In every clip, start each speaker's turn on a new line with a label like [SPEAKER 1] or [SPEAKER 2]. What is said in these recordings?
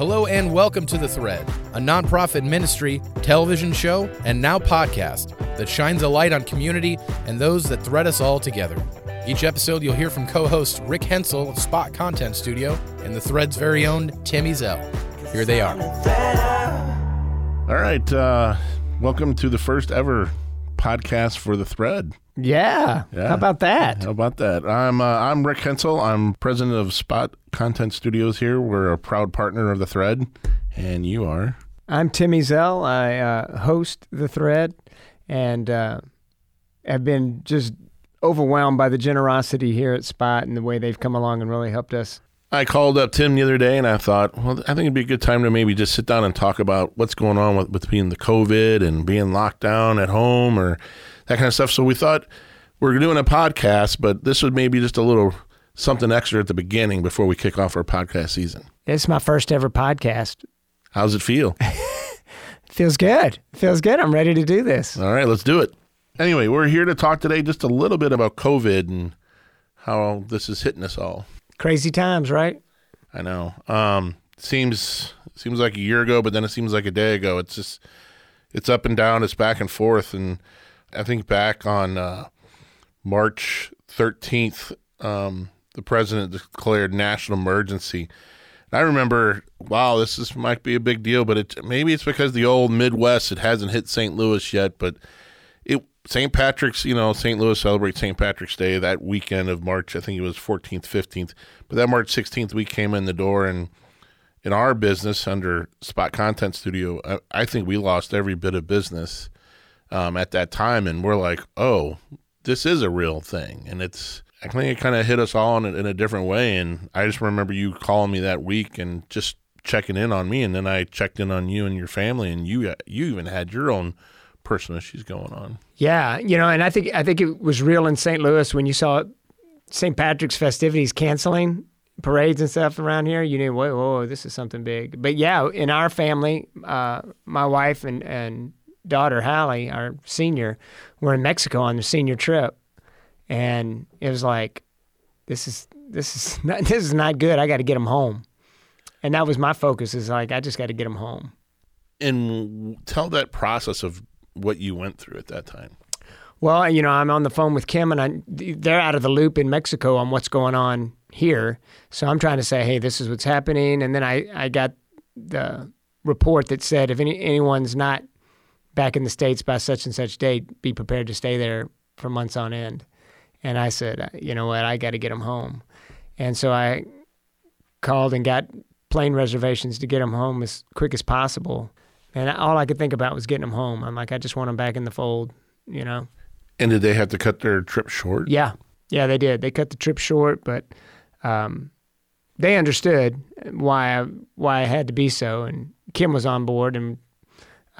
[SPEAKER 1] Hello and welcome to The Thread, a nonprofit ministry, television show, and now podcast that shines a light on community and those that thread us all together. Each episode, you'll hear from co host Rick Hensel of Spot Content Studio and The Thread's very own Tim Ezell. Here they are.
[SPEAKER 2] All right. Uh, welcome to the first ever podcast for The Thread.
[SPEAKER 3] Yeah.
[SPEAKER 2] Yeah.
[SPEAKER 3] How about that?
[SPEAKER 2] How about that? I'm uh, I'm Rick Hensel. I'm president of Spot Content Studios here. We're a proud partner of The Thread, and you are.
[SPEAKER 3] I'm Tim Ezell. I uh, host The Thread and uh, have been just overwhelmed by the generosity here at Spot and the way they've come along and really helped us.
[SPEAKER 2] I called up Tim the other day, and I thought, well, I think it'd be a good time to maybe just sit down and talk about what's going on with between the COVID and being locked down at home or that kind of stuff. So we thought we're doing a podcast, but this would maybe just a little something extra at the beginning before we kick off our podcast season.
[SPEAKER 3] It's my first ever podcast.
[SPEAKER 2] How's it feel?
[SPEAKER 3] Feels good. Feels good. I'm ready to do this.
[SPEAKER 2] All right, let's do it. Anyway, we're here to talk today just a little bit about COVID and how this is hitting us all.
[SPEAKER 3] Crazy times, right?
[SPEAKER 2] I know. Um, seems seems like a year ago, but then it seems like a day ago. It's just it's up and down. It's back and forth. And I think back on uh, March thirteenth, um, the president declared national emergency. And I remember, wow, this is might be a big deal, but it maybe it's because the old Midwest it hasn't hit St. Louis yet, but it St. Patrick's, you know, St. Louis celebrates St. Patrick's Day that weekend of March. I think it was 14th, 15th. But that March 16th, we came in the door, and in our business under Spot Content Studio, I, I think we lost every bit of business um, at that time. And we're like, oh, this is a real thing. And it's, I think it kind of hit us all in a, in a different way. And I just remember you calling me that week and just checking in on me. And then I checked in on you and your family, and you, you even had your own personal issues going on.
[SPEAKER 3] Yeah, you know, and I think I think it was real in St. Louis when you saw St. Patrick's festivities canceling parades and stuff around here. You knew, whoa, whoa, this is something big. But yeah, in our family, uh, my wife and and daughter Hallie, our senior, were in Mexico on the senior trip, and it was like, this is this is not, this is not good. I got to get them home, and that was my focus. Is like I just got to get them home.
[SPEAKER 2] And tell that process of what you went through at that time.
[SPEAKER 3] Well, you know, I'm on the phone with Kim, and I, they're out of the loop in Mexico on what's going on here. So I'm trying to say, hey, this is what's happening. And then I, I got the report that said if any, anyone's not back in the States by such and such date, be prepared to stay there for months on end. And I said, you know what, I got to get them home. And so I called and got plane reservations to get them home as quick as possible. And all I could think about was getting them home. I'm like, I just want them back in the fold, you know?
[SPEAKER 2] And did they have to cut their trip short?
[SPEAKER 3] Yeah. Yeah, they did. They cut the trip short, but um, they understood why I, why I had to be so. And Kim was on board. And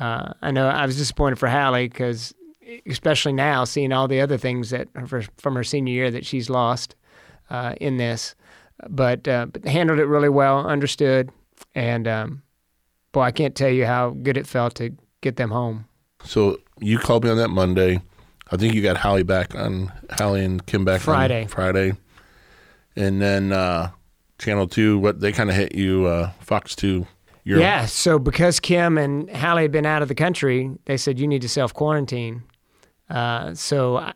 [SPEAKER 3] uh, I know I was disappointed for Hallie because, especially now, seeing all the other things that her, from her senior year that she's lost uh, in this. But, uh, but handled it really well, understood. And, um, boy, I can't tell you how good it felt to get them home.
[SPEAKER 2] So you called me on that Monday. I think you got Hallie back on Hallie and Kim back
[SPEAKER 3] Friday.
[SPEAKER 2] on Friday, and then uh, Channel Two. What they kind of hit you, uh, Fox Two.
[SPEAKER 3] Yeah. So because Kim and Hallie had been out of the country, they said you need to self quarantine. Uh, so I,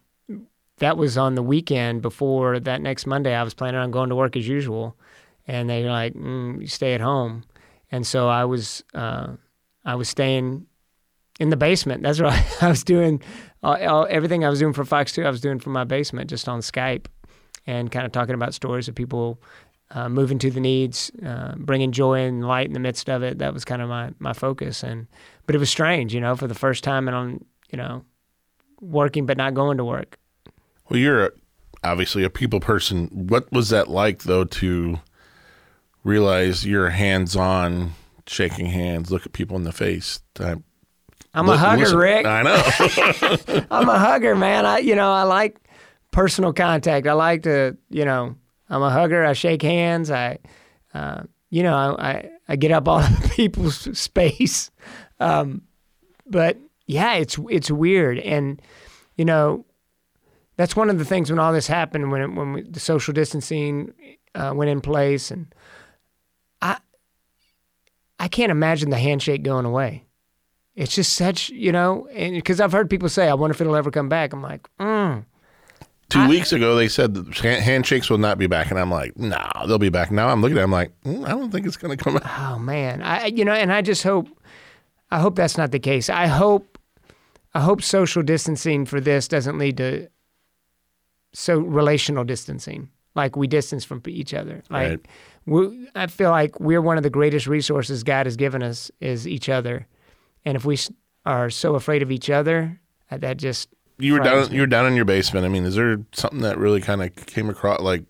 [SPEAKER 3] that was on the weekend before that next Monday. I was planning on going to work as usual, and they were like, mm, "You stay at home." and so I was uh, I was staying in the basement. That's what I, was doing. All, all, everything I was doing for Fox Two, I was doing from my basement, just on Skype, and kind of talking about stories of people uh, moving to the needs, uh, bringing joy and light in the midst of it. That was kind of my my focus. And but it was strange, you know, for the first time, and on you know, working but not going to work.
[SPEAKER 2] Well, you're obviously a people person. What was that like, though, to realize you're hands on, shaking hands, look at people in the face. Type.
[SPEAKER 3] I'm a hugger,
[SPEAKER 2] listen.
[SPEAKER 3] Rick.
[SPEAKER 2] I know.
[SPEAKER 3] I'm a hugger, man. I you know I like personal contact. I like to you know I'm a hugger. I shake hands. I uh, you know I, I, I get up on people's space. Um, but yeah, it's it's weird, and you know that's one of the things when all this happened when it, when we, the social distancing uh, went in place and I can't imagine the handshake going away. It's just such, you know, because I've heard people say, I wonder if it'll ever come back. I'm like, mm.
[SPEAKER 2] Two
[SPEAKER 3] I-
[SPEAKER 2] weeks ago, they said handshakes will not be back, and I'm like, no, they'll be back. Now I'm looking at, it, I'm like, mm, I don't think it's going to come back.
[SPEAKER 3] oh man, I, you know, and I just hope, I hope that's not the case. I hope, I hope social distancing for this doesn't lead to so relational distancing, like we distance from each other. Like
[SPEAKER 2] Right.
[SPEAKER 3] we, I feel like we're one of the greatest resources God has given us is each other, and if we are so afraid of each other, uh, that just
[SPEAKER 2] You were down. You were down in your basement. I mean, is there something that really kind of came across? Like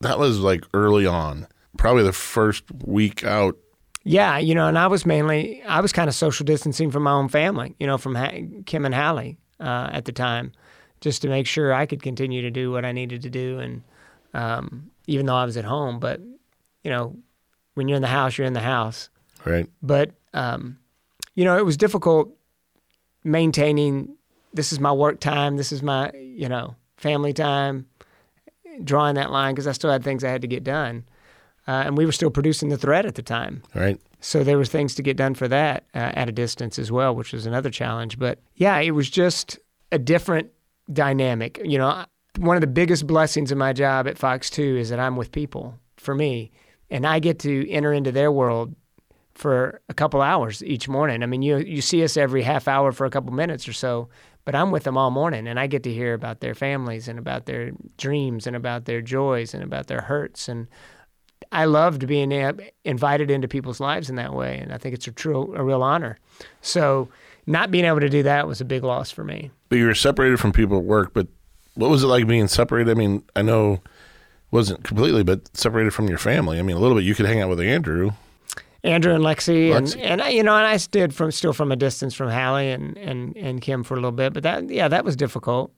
[SPEAKER 2] that was like early on, probably the first week out.
[SPEAKER 3] Yeah, you know, and I was mainly I was kind of social distancing from my own family, you know, from ha- Kim and Hallie uh, at the time, just to make sure I could continue to do what I needed to do, and um, even though I was at home, but you know, when you're in the house, you're in the house.
[SPEAKER 2] Right.
[SPEAKER 3] But um, you know, it was difficult maintaining. This is my work time. This is my you know family time. Drawing that line because I still had things I had to get done, uh, and we were still producing the thread at the time.
[SPEAKER 2] Right.
[SPEAKER 3] So there were things to get done for that uh, at a distance as well, which was another challenge. But yeah, it was just a different dynamic. You know, one of the biggest blessings of my job at Fox 2 is that I'm with people for me, and I get to enter into their world for a couple hours each morning. I mean, you you see us every half hour for a couple minutes or so, but I'm with them all morning, and I get to hear about their families and about their dreams and about their joys and about their hurts and I loved being invited into people's lives in that way, and I think it's a true, a real honor. So, not being able to do that was a big loss for me.
[SPEAKER 2] But you were separated from people at work. But what was it like being separated? I mean, I know wasn't completely, but separated from your family. I mean, a little bit. You could hang out with Andrew.
[SPEAKER 3] Andrew and Lexi, and
[SPEAKER 2] Lexi.
[SPEAKER 3] and I, you know, and I did from still from a distance from Hallie and and and Kim for a little bit, but that yeah, that was difficult.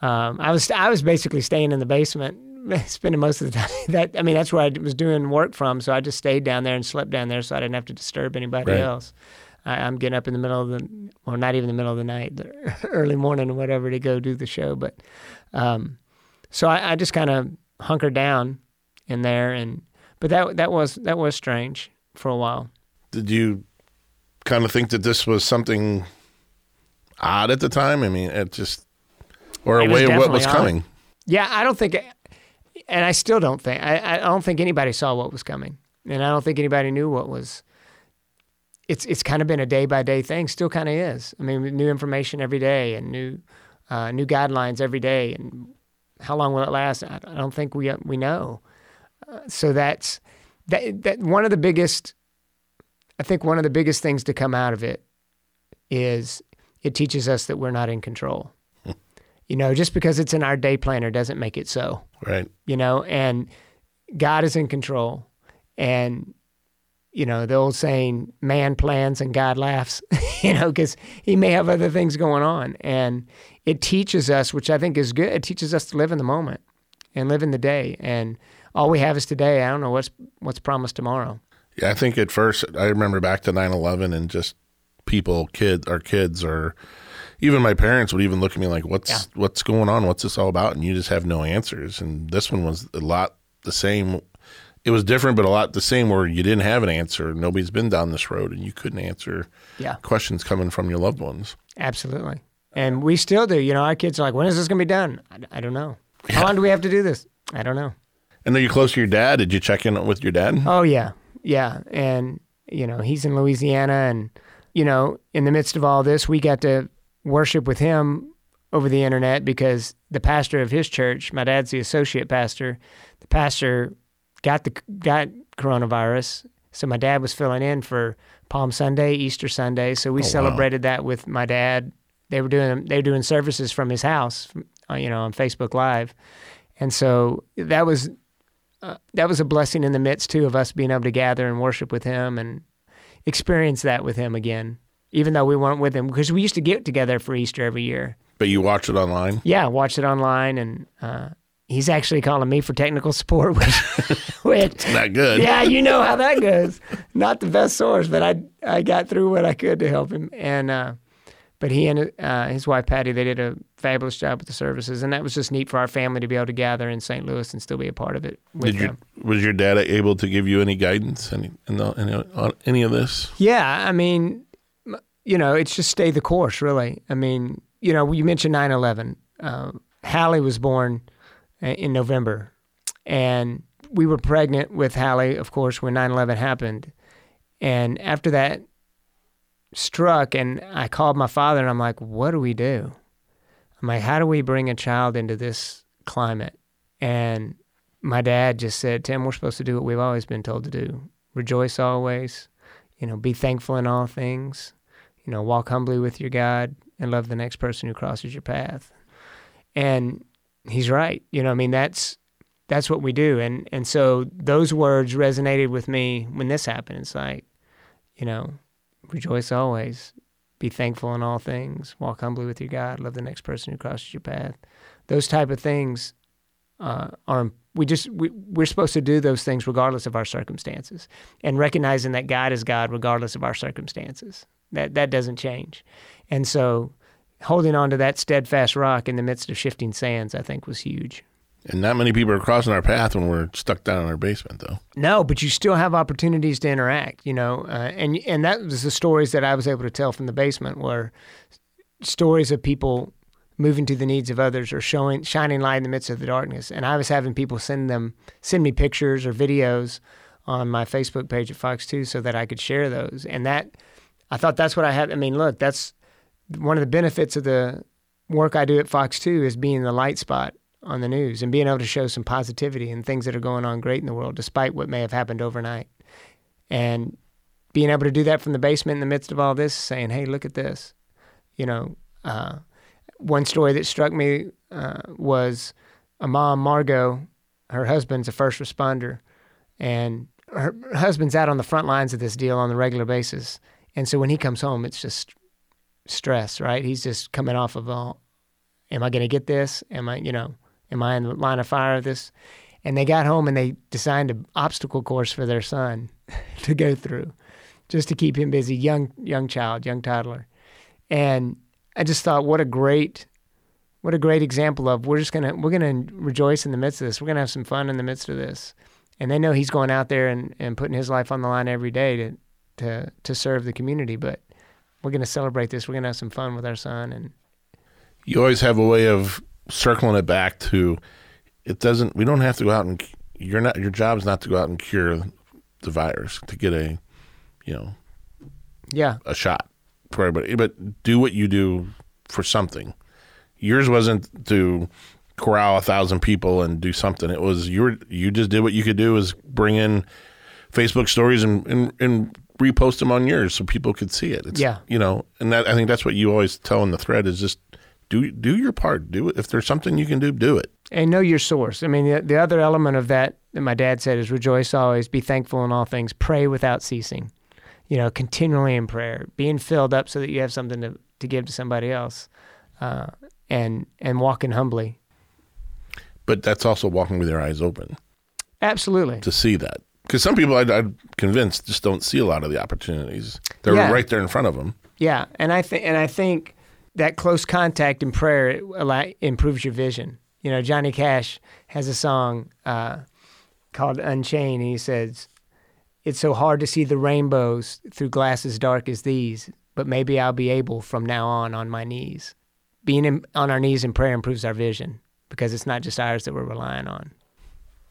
[SPEAKER 3] Um, I was I was basically staying in the basement, spending most of the time. That I mean, that's where I was doing work from, so I just stayed down there and slept down there, so I didn't have to disturb anybody
[SPEAKER 2] Right.
[SPEAKER 3] else. I, I'm getting up in the middle of the, or not even the middle of the night, the early morning or whatever to go do the show. But um, so I, I just kind of hunkered down in there, and but that that was that was strange for a while.
[SPEAKER 2] Did you kind of think that this was something odd at the time? I mean, it just or a
[SPEAKER 3] It
[SPEAKER 2] way of what was
[SPEAKER 3] odd.
[SPEAKER 2] coming.
[SPEAKER 3] Yeah, I don't think, and I still don't think, I, I don't think anybody saw what was coming, and I don't think anybody knew what was. It's it's kind of been a day by day thing. Still kind of is. I mean, new information every day and new uh, new guidelines every day, and how long will it last? I I don't think we we know. Uh, so that's that that one of the biggest. I think one of the biggest things to come out of it is it teaches us that we're not in control. Hmm. you know, just because it's in our day planner doesn't make it so
[SPEAKER 2] Right.
[SPEAKER 3] you know, and God is in control. And, you know, the old saying, man plans and God laughs, you know, because he may have other things going on. And it teaches us, which I think is good, it teaches us to live in the moment and live in the day. And all we have is today. I don't know what's what's promised tomorrow.
[SPEAKER 2] Yeah, I think at first I remember back to 9/11 and just people, kids, our kids, or even my parents would even look at me like, "What's
[SPEAKER 3] Yeah.
[SPEAKER 2] what's going on? What's this all about?" And you just have no answers. And this one was a lot the same. It was different, but a lot the same. Where you didn't have an answer. Nobody's been down this road, and you couldn't answer
[SPEAKER 3] Yeah.
[SPEAKER 2] questions coming from your loved ones.
[SPEAKER 3] Absolutely. And we still do. You know, our kids are like, when is this going to be done? I, I don't know. How long do we have to do this? I don't know.
[SPEAKER 2] And then you're close to your dad. Did you check in with your dad?
[SPEAKER 3] Oh yeah, yeah, and you know he's in Louisiana, and you know in the midst of all this, we got to worship with him over the internet because the pastor of his church, my dad's the associate pastor, the pastor got the got coronavirus, so my dad was filling in for Palm Sunday, Easter Sunday, so we
[SPEAKER 2] Oh, wow.
[SPEAKER 3] celebrated that with my dad. They were doing they were doing services from his house, you know, on Facebook Live, and so that was uh, that was a blessing in the midst too of us being able to gather and worship with him and experience that with him again even though we weren't with him because we used to get together for easter every year
[SPEAKER 2] But you watch it online.
[SPEAKER 3] yeah watched it online and uh, he's actually calling me for technical support which, which
[SPEAKER 2] Not good.
[SPEAKER 3] yeah you know how that goes not the best source but i i got through what i could to help him and uh, but he and uh, his wife Patty, they did a fabulous job with the services, and that was just neat for our family to be able to gather in St. Louis and still be a part of it with
[SPEAKER 2] Did you
[SPEAKER 3] them.
[SPEAKER 2] was your dad able to give you any guidance any in the, any, on any of this?
[SPEAKER 3] Yeah, I mean, you know, it's just stay the course, really. I mean, you know, you mentioned 9 11. Uh, Hallie was born uh, in November, and we were pregnant with Hallie, of course, when 9 11 happened. And after that struck, and I called my father, and I'm like, what do we do? I'm like, how do we bring a child into this climate? And my dad just said, Tim, we're supposed to do what we've always been told to do rejoice always, you know, be thankful in all things, you know, walk humbly with your God and love the next person who crosses your path. And he's right. You know, I mean, that's that's what we do. And and so those words resonated with me when this happened. It's like, you know, rejoice always, be thankful in all things, walk humbly with your God, love the next person who crosses your path. Those type of things uh, are we just we, we're supposed to do those things regardless of our circumstances and recognizing that god is god regardless of our circumstances. That that doesn't change. And so holding on to that steadfast rock in the midst of shifting sands i think was huge
[SPEAKER 2] And not many people are crossing our path when we're stuck down in our basement, though.
[SPEAKER 3] no but you still have opportunities to interact you know uh, and and that was the stories that i was able to tell from the basement were stories of people moving to the needs of others or showing shining light in the midst of the darkness. And I was having people send them send me pictures or videos on my Facebook page at Fox Two so that I could share those. And that I thought that's what I had. I mean, look, that's one of the benefits of the work I do at Fox Two is being the light spot on the news and being able to show some positivity and things that are going on great in the world, despite what may have happened overnight. And being able to do that from the basement in the midst of all this, saying, "Hey, look at this," you know. Uh, one story that struck me uh, was a mom, Margot. Her husband's a first responder, and her husband's out on the front lines of this deal on the regular basis. And so when he comes home, it's just stress, right? He's just coming off of all. Am I going to get this? Am I, you know, am I in the line of fire of this? And they got home and they designed an obstacle course for their son to go through, just to keep him busy. Young, young child, young toddler, and I just thought, what a great, what a great example of we're just gonna we're gonna rejoice in the midst of this. We're gonna have some fun in the midst of this, and they know he's going out there and, and putting his life on the line every day to to to serve the community. But we're gonna celebrate this. We're gonna have some fun with our son, and
[SPEAKER 2] You always have a way of circling it back to it doesn't we don't have to go out and you're not your job is not to go out and cure the virus to get a you know
[SPEAKER 3] yeah,
[SPEAKER 2] a shot for everybody. But do what you do for something. Yours wasn't to corral a thousand people and do something. It was you were you just did what you could do is bring in facebook stories and and, and repost them on yours so people could see it. It's,
[SPEAKER 3] Yeah.
[SPEAKER 2] you know and that i think that's what you always tell in the thread is just do do your part do it if there's something you can do do it
[SPEAKER 3] and know your source. I mean, the, the other element of that that my dad said is rejoice always, be thankful in all things, pray without ceasing. You know, continually in prayer, being filled up so that you have something to, to give to somebody else, uh, and and walking humbly.
[SPEAKER 2] but that's also walking with your eyes open
[SPEAKER 3] Absolutely.
[SPEAKER 2] to see that because some people I, i'm convinced just don't see a lot of the opportunities they're
[SPEAKER 3] Yeah.
[SPEAKER 2] right there in front of them
[SPEAKER 3] Yeah, and I think and I think that close contact in prayer it improves your vision. You know, Johnny Cash has a song uh, called "Unchained," and he says, "It's so hard to see the rainbows through glasses dark as these, but maybe I'll be able from now on on my knees. Being in, on our knees in prayer improves our vision because it's not just ours that we're relying on."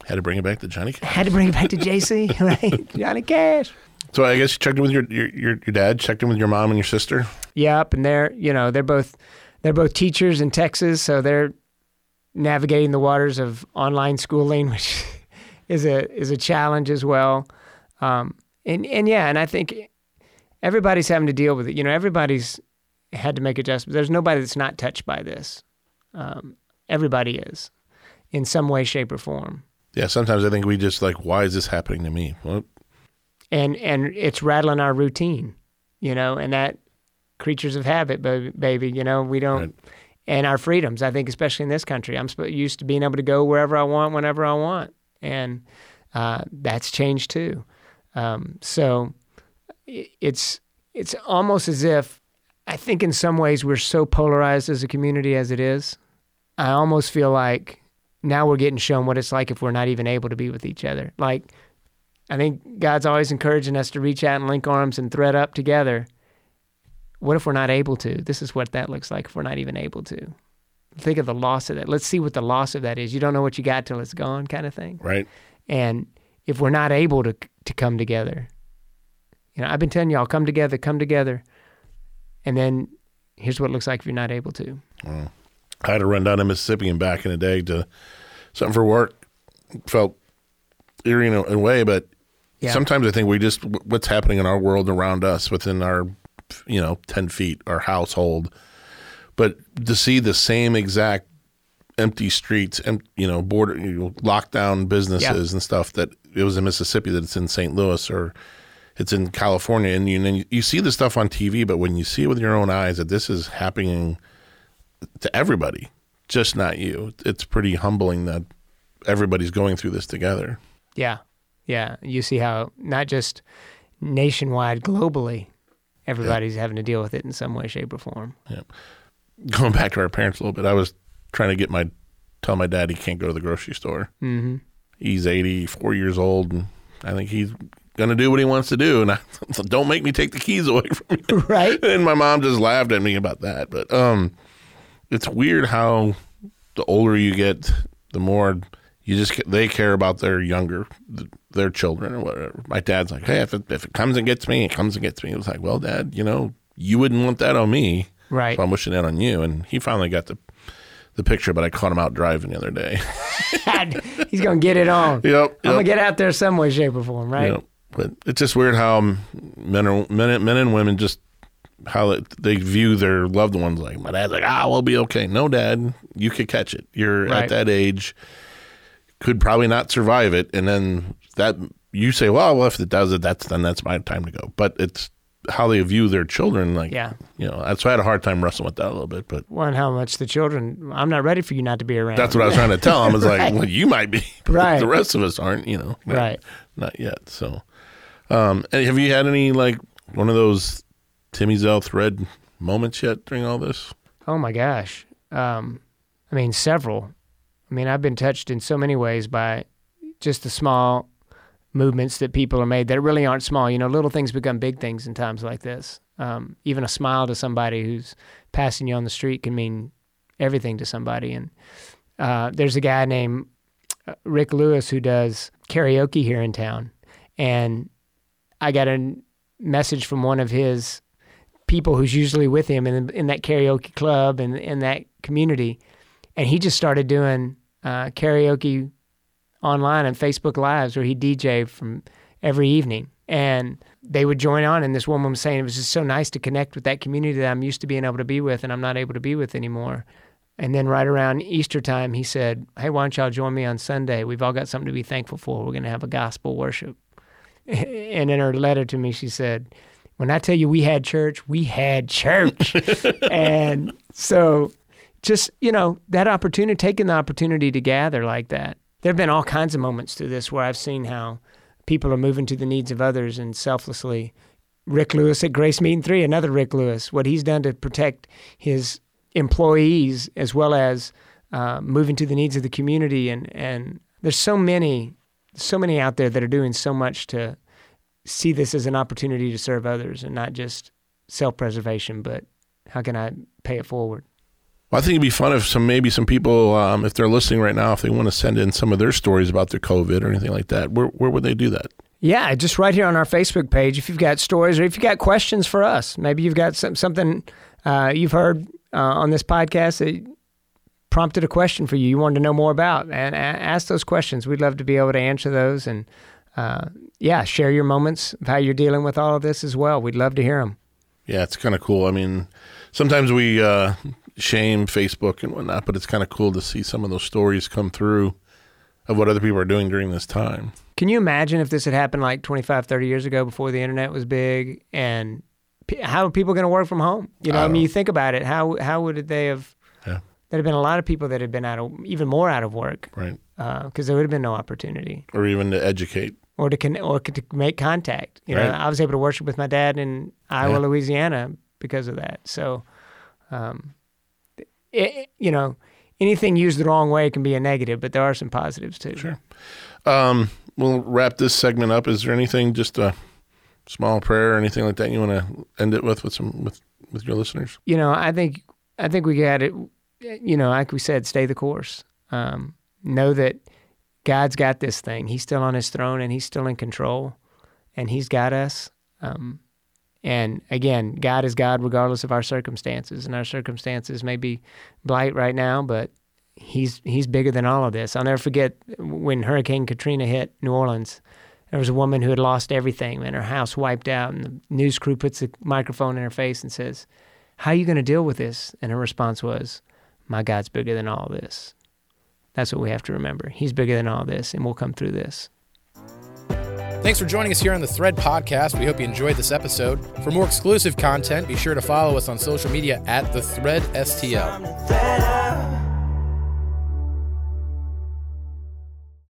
[SPEAKER 2] had to bring it back to johnny
[SPEAKER 3] I had to bring it back to JC, right? Johnny Cash.
[SPEAKER 2] So I guess you checked in with your, your your your dad, checked in with your mom and your sister.
[SPEAKER 3] Yep, and they're you know they're both they're both teachers in Texas, so they're navigating the waters of online schooling, which is a is a challenge as well. Um, and and yeah, and I think everybody's having to deal with it. You know, everybody's had to make adjustments. There's nobody that's not touched by this. Um, everybody is, in some way, shape, or form.
[SPEAKER 2] Yeah, sometimes I think we just like, why is this happening to me? Well,
[SPEAKER 3] and and it's rattling our routine, you know, and that creatures of habit, baby, baby you know, we don't,
[SPEAKER 2] Right.
[SPEAKER 3] and our freedoms. I think, especially in this country, I'm used to being able to go wherever I want, whenever I want, and uh, that's changed too. Um, so it's it's almost as if I think in some ways we're so polarized as a community as it is. I almost feel like now we're getting shown what it's like if we're not even able to be with each other. Like, I think God's always encouraging us to reach out and link arms and thread up together. What if we're not able to? This is what that looks like if we're not even able to. Think of the loss of that. Let's see what the loss of that is. You don't know what you got till it's gone, kind of thing.
[SPEAKER 2] Right.
[SPEAKER 3] And if we're not able to to come together, you know, I've been telling y'all, come together, come together, and then here's what it looks like if you're not able to. Mm.
[SPEAKER 2] I had to run down to Mississippi and back in the day to something for work. Felt eerie in a, in a way, but
[SPEAKER 3] Yeah.
[SPEAKER 2] sometimes I think we just what's happening in our world around us, within our, you know, ten feet, our household. But to see the same exact empty streets and you know border you know, lockdown businesses and stuff that it was in Mississippi that it's in St. Louis or it's in California and you, and you, you see the stuff on TV but when you see it with your own eyes that this is happening to everybody just not you it's pretty humbling that everybody's going through this together
[SPEAKER 3] Yeah. Yeah. You see how not just nationwide, globally, everybody's having to deal with it in some way, shape, or form.
[SPEAKER 2] going back to our parents a little bit I was trying to get my tell my dad he can't go to the grocery store
[SPEAKER 3] Mm-hmm.
[SPEAKER 2] he's 84 years old and I think he's gonna do what he wants to do and I, don't make me take the keys away from you
[SPEAKER 3] Right?
[SPEAKER 2] and my mom just laughed at me about that. But um, it's weird how the older you get, the more you just they care about their younger their children or whatever. My dad's like, hey, if it, if it comes and gets me, it comes and gets me. It was like, well, Dad, you know, you wouldn't want that on me,
[SPEAKER 3] Right.
[SPEAKER 2] so I'm wishing that on you. And he finally got the the picture, but I caught him out driving the other day.
[SPEAKER 3] He's going to get it on.
[SPEAKER 2] yep,
[SPEAKER 3] I'm going to get out there some way, shape, or form, right?
[SPEAKER 2] yep. But it's just weird how men are men, men and women just how they view their loved ones. Like my dad's like, ah, we'll be okay. No, dad, you could catch it. You're
[SPEAKER 3] Right.
[SPEAKER 2] at that age, could probably not survive it, and then that you say, well, well, if it does it, that's then that's my time to go. But it's how they view their children. Like,
[SPEAKER 3] Yeah.
[SPEAKER 2] you know, that's why I had a hard time wrestling with that a little bit. But
[SPEAKER 3] One, how much the children, I'm not ready for you not to be around.
[SPEAKER 2] that's what I was trying to tell him. I was like,
[SPEAKER 3] Right.
[SPEAKER 2] well, you might be, but
[SPEAKER 3] Right.
[SPEAKER 2] the rest of us aren't. You know, not,
[SPEAKER 3] Right.
[SPEAKER 2] Not yet. So, um, and have you had any like one of those Tim Ezell thread moments yet during all this?
[SPEAKER 3] Oh my gosh. Um, I mean, several. I mean, I've been touched in so many ways by just the small movements that people are made that really aren't small. You know, little things become big things in times like this. Um, even a smile to somebody who's passing you on the street can mean everything to somebody. And uh, there's a guy named uh, Rick Lewis who does karaoke here in town. And I got a message from one of his people who's usually with him in in that karaoke club and in that community, and he just started doing uh, karaoke online and Facebook Lives where he DJ from every evening, and they would join on. And this woman was saying it was just so nice to connect with that community that I'm used to being able to be with, and I'm not able to be with anymore. And then right around Easter time, he said, "Hey, why don't y'all join me on Sunday? We've all got something to be thankful for. We're going to have a gospel worship." and in her letter to me, she said, "When I tell you we had church, we had church." and so, just you know, that opportunity, taking the opportunity to gather like that. There have been all kinds of moments through this where I've seen how people are moving to the needs of others and selflessly. Rick Lewis at Grace Meat + Three, another Rick Lewis, what he's done to protect his employees as well as uh, moving to the needs of the community, and and there's so many, so many out there that are doing so much to see this as an opportunity to serve others and not just self-preservation, but how can I pay it forward?
[SPEAKER 2] Well, I think it'd be fun if some maybe some people, um, if they're listening right now, if they want to send in some of their stories about their COVID or anything like that, where where would they do that?
[SPEAKER 3] Yeah, just right here on our Facebook page. If you've got stories or if you've got questions for us, maybe you've got some, something uh, you've heard uh, on this podcast that prompted a question for you you wanted to know more about, and a- ask those questions. We'd love to be able to answer those and, uh, yeah, share your moments of how you're dealing with all of this as well. We'd love to hear them.
[SPEAKER 2] Yeah, it's kind of cool. I mean, sometimes we uh, shame Facebook and whatnot, but it's kind of cool to see some of those stories come through of what other people are doing during this time.
[SPEAKER 3] Can you imagine if this had happened like 25, 30 years ago before the internet was big? And p- how are people going to work from home? You know,
[SPEAKER 2] I
[SPEAKER 3] I, mean,
[SPEAKER 2] don't-
[SPEAKER 3] you think about it. How how would they have?
[SPEAKER 2] Yeah.
[SPEAKER 3] There'd have been a lot of people that had been out of even more out of work
[SPEAKER 2] Right.
[SPEAKER 3] because there would have been no opportunity
[SPEAKER 2] Or even to educate.
[SPEAKER 3] or to con- or to make contact. You know,
[SPEAKER 2] Right.
[SPEAKER 3] I was able to worship with my dad in Iowa,
[SPEAKER 2] Yeah.
[SPEAKER 3] Louisiana because of that. So, um, it, you know, anything used the wrong way can be a negative, but there are some positives too.
[SPEAKER 2] Sure. Um, we'll wrap this segment up. Is there anything, just a small prayer or anything like that, you want to end it with with some with with your listeners?
[SPEAKER 3] You know, I think I think we got it. You know, like we said, stay the course. Um, know that God's got this thing. He's still on His throne and He's still in control, and He's got us. Um, and again, God is God regardless of our circumstances, and our circumstances may be blight right now, but He's He's bigger than all of this. I'll never forget when Hurricane Katrina hit New Orleans. There was a woman who had lost everything, and her house wiped out, and the news crew puts a microphone in her face and says, "How are you going to deal with this?" And her response was, "My God's bigger than all this." That's what we have to remember. He's bigger than all this, and we'll come through this.
[SPEAKER 1] Thanks for joining us here on the Thread Podcast. We hope you enjoyed this episode. For more exclusive content, be sure to follow us on social media at the Thread STL.